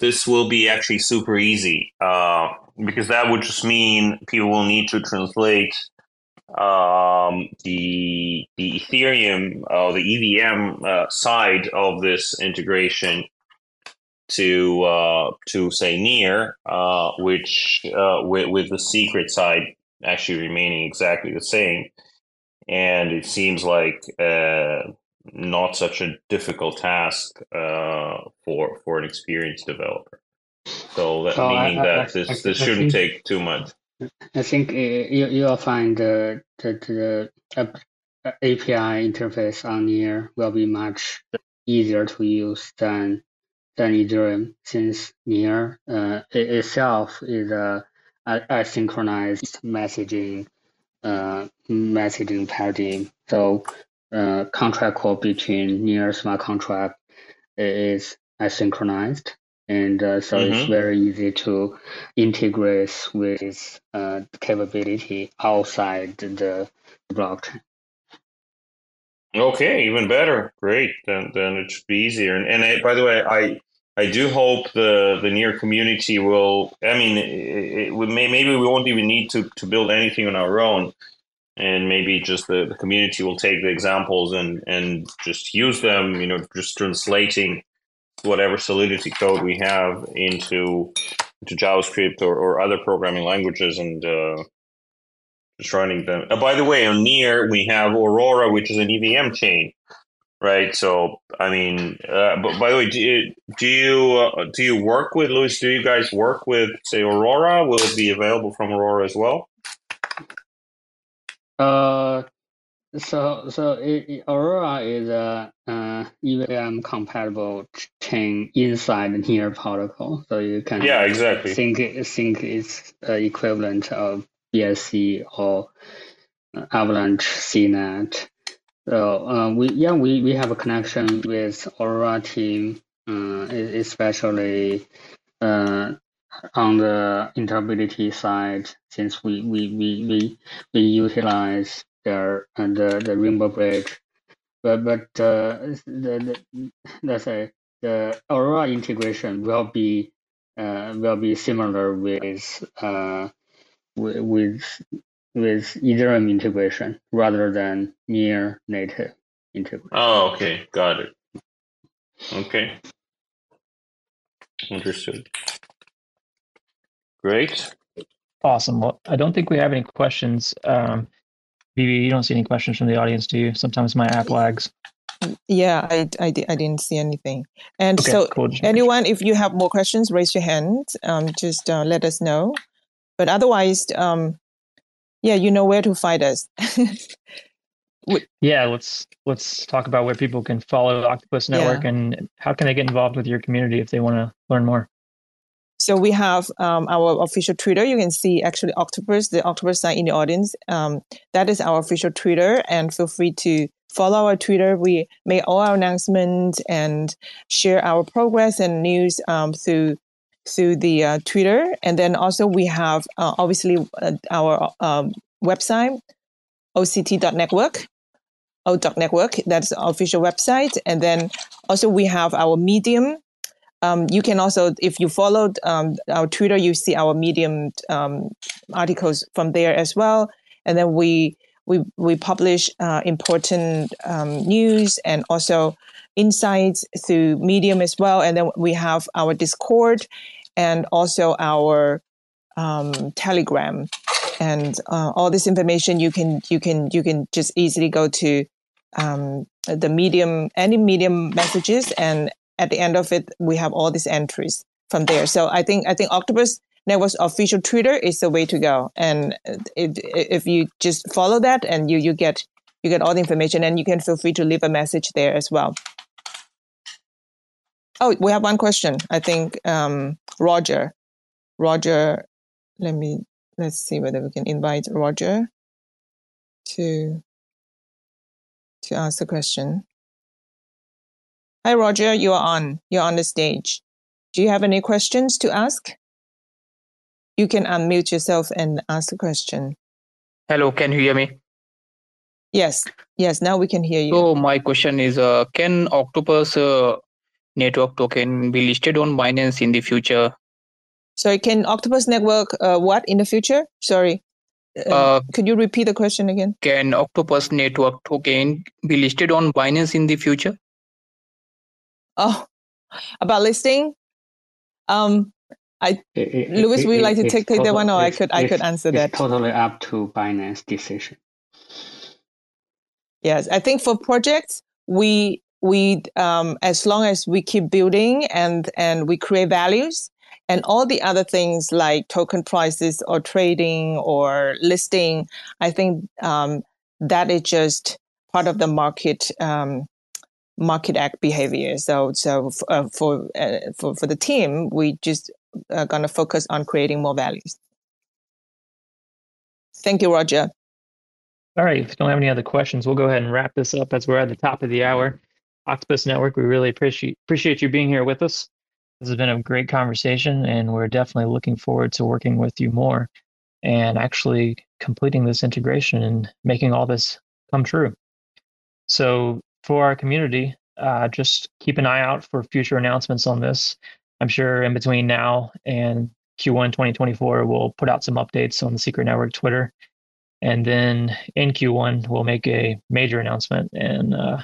Speaker 5: this will be actually super easy uh, because that would just mean people will need to translate um, the the Ethereum or uh, the EVM uh, side of this integration to uh, to say near, uh, which uh, with, with the secret side actually remaining exactly the same, and it seems like uh, not such a difficult task uh, for for an experienced developer. So that meaning I, that I, this I, this shouldn't think, take too much.
Speaker 3: I think uh, you you'll find the the, the API interface on here will be much easier to use than than Ethereum, since Near uh, itself is a, a asynchronized messaging uh, messaging paradigm. So uh, contract code between near smart contract is asynchronized. And uh, so mm-hmm. it's very easy to integrate with uh, capability outside the blockchain.
Speaker 5: Okay, even better. Great. Then then it should be easier. And, and I, by the way, I I do hope the the near community will. I mean, it, it, maybe we won't even need to to build anything on our own and maybe just the, the community will take the examples and and just use them you know just translating whatever solidity code we have into into javascript or, or other programming languages and uh, just running them uh, by the way on near we have aurora which is an evm chain right? So i mean uh, but by the way do you do you, uh, do you work with louis do you guys work with say aurora? Will it be available from aurora as well?
Speaker 3: Uh, so so it, it, Aurora is a uh, EVM compatible chain inside the Near protocol, so you can
Speaker 5: yeah exactly.
Speaker 3: think think it's uh, equivalent of BSC or Avalanche CNET. So uh, we yeah we, we have a connection with Aurora team, uh, especially uh, on the interoperability side, since we we we we, we utilize their uh, the the Rainbow Bridge, but but uh, the, the let's say the Aurora integration will be uh, will be similar with uh with with Ethereum integration rather than near native integration.
Speaker 5: Oh, okay, got it. Okay, understood. Great.
Speaker 1: Awesome. Well, I don't think we have any questions. Um, Vivi, you don't see any questions from the audience, do you? Sometimes my app lags.
Speaker 2: Yeah, I, I, I didn't see anything. And okay, so, cool. anyone, if you have more questions, raise your hand. Um, just uh, let us know. But otherwise, um, yeah, you know where to find us.
Speaker 1: yeah, let's let's talk about where people can follow Octopus Network yeah. and how can they get involved with your community if they want to learn more.
Speaker 2: So we have um, our official Twitter. You can see actually Octopus, the Octopus sign in the audience. Um, that is our official Twitter, and feel free to follow our Twitter. We make all our announcements and share our progress and news um, through through the uh, Twitter. And then also we have uh, obviously uh, our um, website oct.network. O.network, that's official website. And then also we have our Medium um, you can also, if you followed um, our Twitter, you see our Medium um, articles from there as well. And then we we we publish uh, important um, news and also insights through Medium as well. And then we have our Discord and also our um, Telegram. and uh, all this information you can you can you can just easily go to um, the medium any medium messages and at the end of it we have all these entries from there so i think i think octopus network's official twitter is the way to go and it, if you just follow that and you you get you get all the information and you can feel free to leave a message there as well oh we have one question i think um, roger roger let me let's see whether we can invite roger to to ask the question. Hi, Roger. You are on. You're on the stage. Do you have any questions to ask? You can unmute yourself and ask the question.
Speaker 7: Hello, can you hear me?
Speaker 2: Yes, yes. Now we can hear you.
Speaker 7: So my question is, uh, can Octopus uh, network token be listed on Binance in the future?
Speaker 2: Sorry, can Octopus network uh, what in the future? Sorry. Uh, uh, could you repeat the question again?
Speaker 7: Can Octopus Network token be listed on Binance in the future?
Speaker 2: Oh, about listing? Um, I it, it, Louis, would you like to take, take that one, or I could I could answer that.
Speaker 3: Totally up to Binance decision.
Speaker 2: Yes, I think for projects we we um, as long as we keep building and and we create values, and all the other things like token prices or trading or listing, I think um, that is just part of the market um, market act behavior. So so uh, for uh, for for the team, we just are uh, going to focus on creating more values. Thank you, Roger.
Speaker 1: All right. If you don't have any other questions, we'll go ahead and wrap this up as we're at the top of the hour. Octopus Network, we really appreciate appreciate you being here with us. This has been a great conversation, and we're definitely looking forward to working with you more and actually completing this integration and making all this come true. So, for our community, uh, just keep an eye out for future announcements on this. I'm sure in between now and Q1 2024, we'll put out some updates on the Secret Network Twitter. And then in Q1, we'll make a major announcement and uh,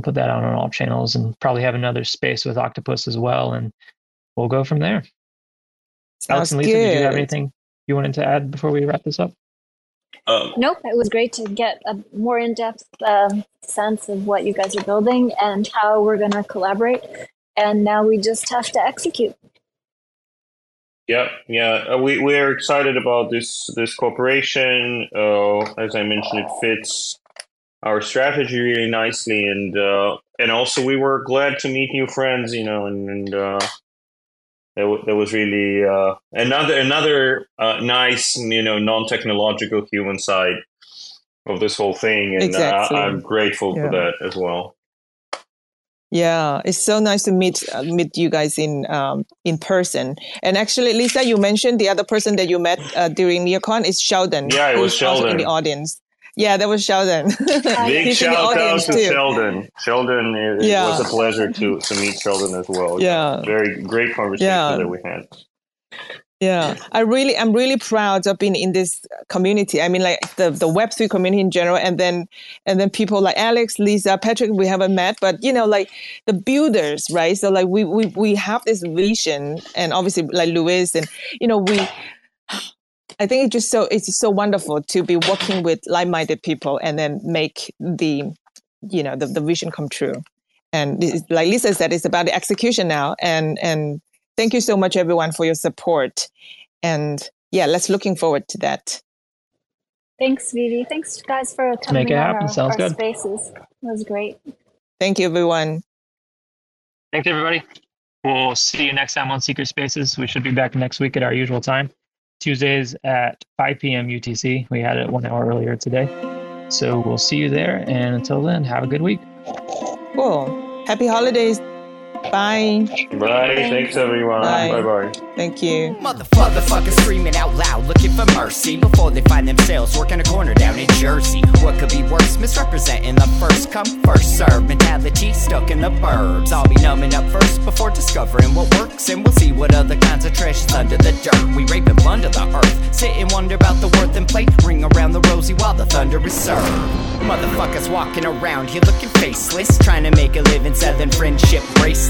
Speaker 1: we'll put that out on all channels and probably have another space with Octopus as well, and we'll go from there. Sounds Alex and Lisa, good. did you have anything you wanted to add before we wrap this up?
Speaker 6: Um, nope, it was great to get a more in depth uh, sense of what you guys are building and how we're going to collaborate. And now we just have to execute.
Speaker 5: Yeah, yeah, uh, we we're excited about this this cooperation. Uh, as I mentioned, it fits our strategy really nicely, and uh, and also we were glad to meet new friends, you know, and, and uh, that, w- that was really uh, another another uh, nice, you know, non technological human side of this whole thing, and uh, exactly. I'm grateful yeah. for that as well.
Speaker 2: Yeah, it's so nice to meet uh, meet you guys in um, in person. And actually, Lisa, you mentioned the other person that you met uh, during NearCon is Sheldon.
Speaker 5: Yeah, it was Sheldon
Speaker 2: in the audience. Yeah, that was Sheldon.
Speaker 5: Big shout out to too. Sheldon. Sheldon, it, yeah. it, was a pleasure to, to meet Sheldon as well.
Speaker 2: Yeah.
Speaker 5: Very great conversation yeah. that we had.
Speaker 2: Yeah, I really, I'm really proud of being in this community. I mean, like the the Web three community in general, and then and then people like Alex, Lisa, Patrick, we haven't met, but you know, like the builders, right? So like we we we have this vision, and obviously like Louis, and you know, we I think it's just so it's so wonderful to be working with like-minded people and then make the you know the, the vision come true. And like Lisa said, it's about the execution now. And and thank you so much everyone for your support. And yeah, let's looking forward to that.
Speaker 6: Thanks, Vivi. Thanks, guys, for coming Make it happen. Our, Sounds our good. spaces. It was great.
Speaker 2: Thank you, everyone.
Speaker 1: Thanks, everybody. We'll see you next time on Secret Spaces. We should be back next week at our usual time. Tuesdays at 5 p.m. UTC. We had it one hour earlier today. So we'll see you there. And until then, have a good week.
Speaker 2: Cool. Happy holidays. Bye.
Speaker 5: Bye. Thanks, everyone. Bye bye.
Speaker 2: Thank you.
Speaker 8: Motherfuckers screaming out loud, looking for mercy before they find themselves working a corner down in Jersey. What could be worse? Misrepresenting the first come, first serve mentality stuck in the burbs. I'll be numbing up first before discovering what works, and we'll see what other kinds of trash is under the dirt. We rape and plunder the earth, sit and wonder about the worth and play. Ring around the rosy while the thunder is served. Motherfuckers walking around here looking faceless, trying to make a living selling friendship bracelets.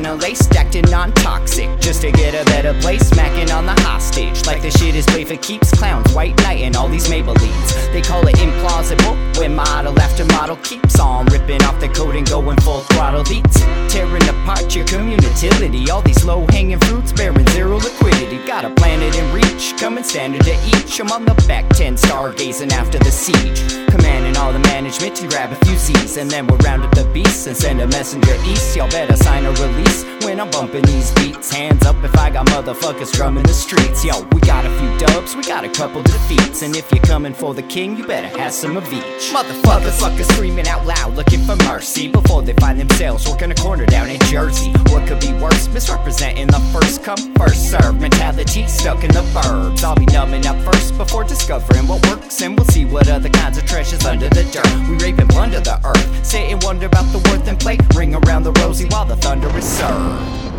Speaker 8: dinnerlay stacked in non-toxic, just to get a better place. Smacking on the hostage, like the shit is played for keeps. Clowns, white knight, and all these Maybellines. They call it implausible when model after model keeps on ripping off the coat and going full throttle beats. Tearing apart your community. All these low hanging fruits bearing zero liquidity. Got a planet in reach, coming standard to each. I'm on the back 10, stargazing after the siege. Commanding all the management to grab a few Z's. And then we'll round up the beasts and send a messenger east. Y'all better sign a release when I'm bumping these beats. Hands up if I got motherfuckers drumming the streets. Yo, we got a few dubs, we got a couple defeats. And if you're coming for the king, you better have some of each. Motherfuckers, fuckers screaming out loud, looking for mercy before they find themselves working a corner down in Jersey. What could be worse? Misrepresenting the first come, first serve mentality stuck in the burbs. I'll be numbing up first before discovering what works, and we'll see what other kinds of treasures under the dirt. We rape and plunder the earth, sit and wonder about the worth and play. Ring around the rosy while the thunder is served.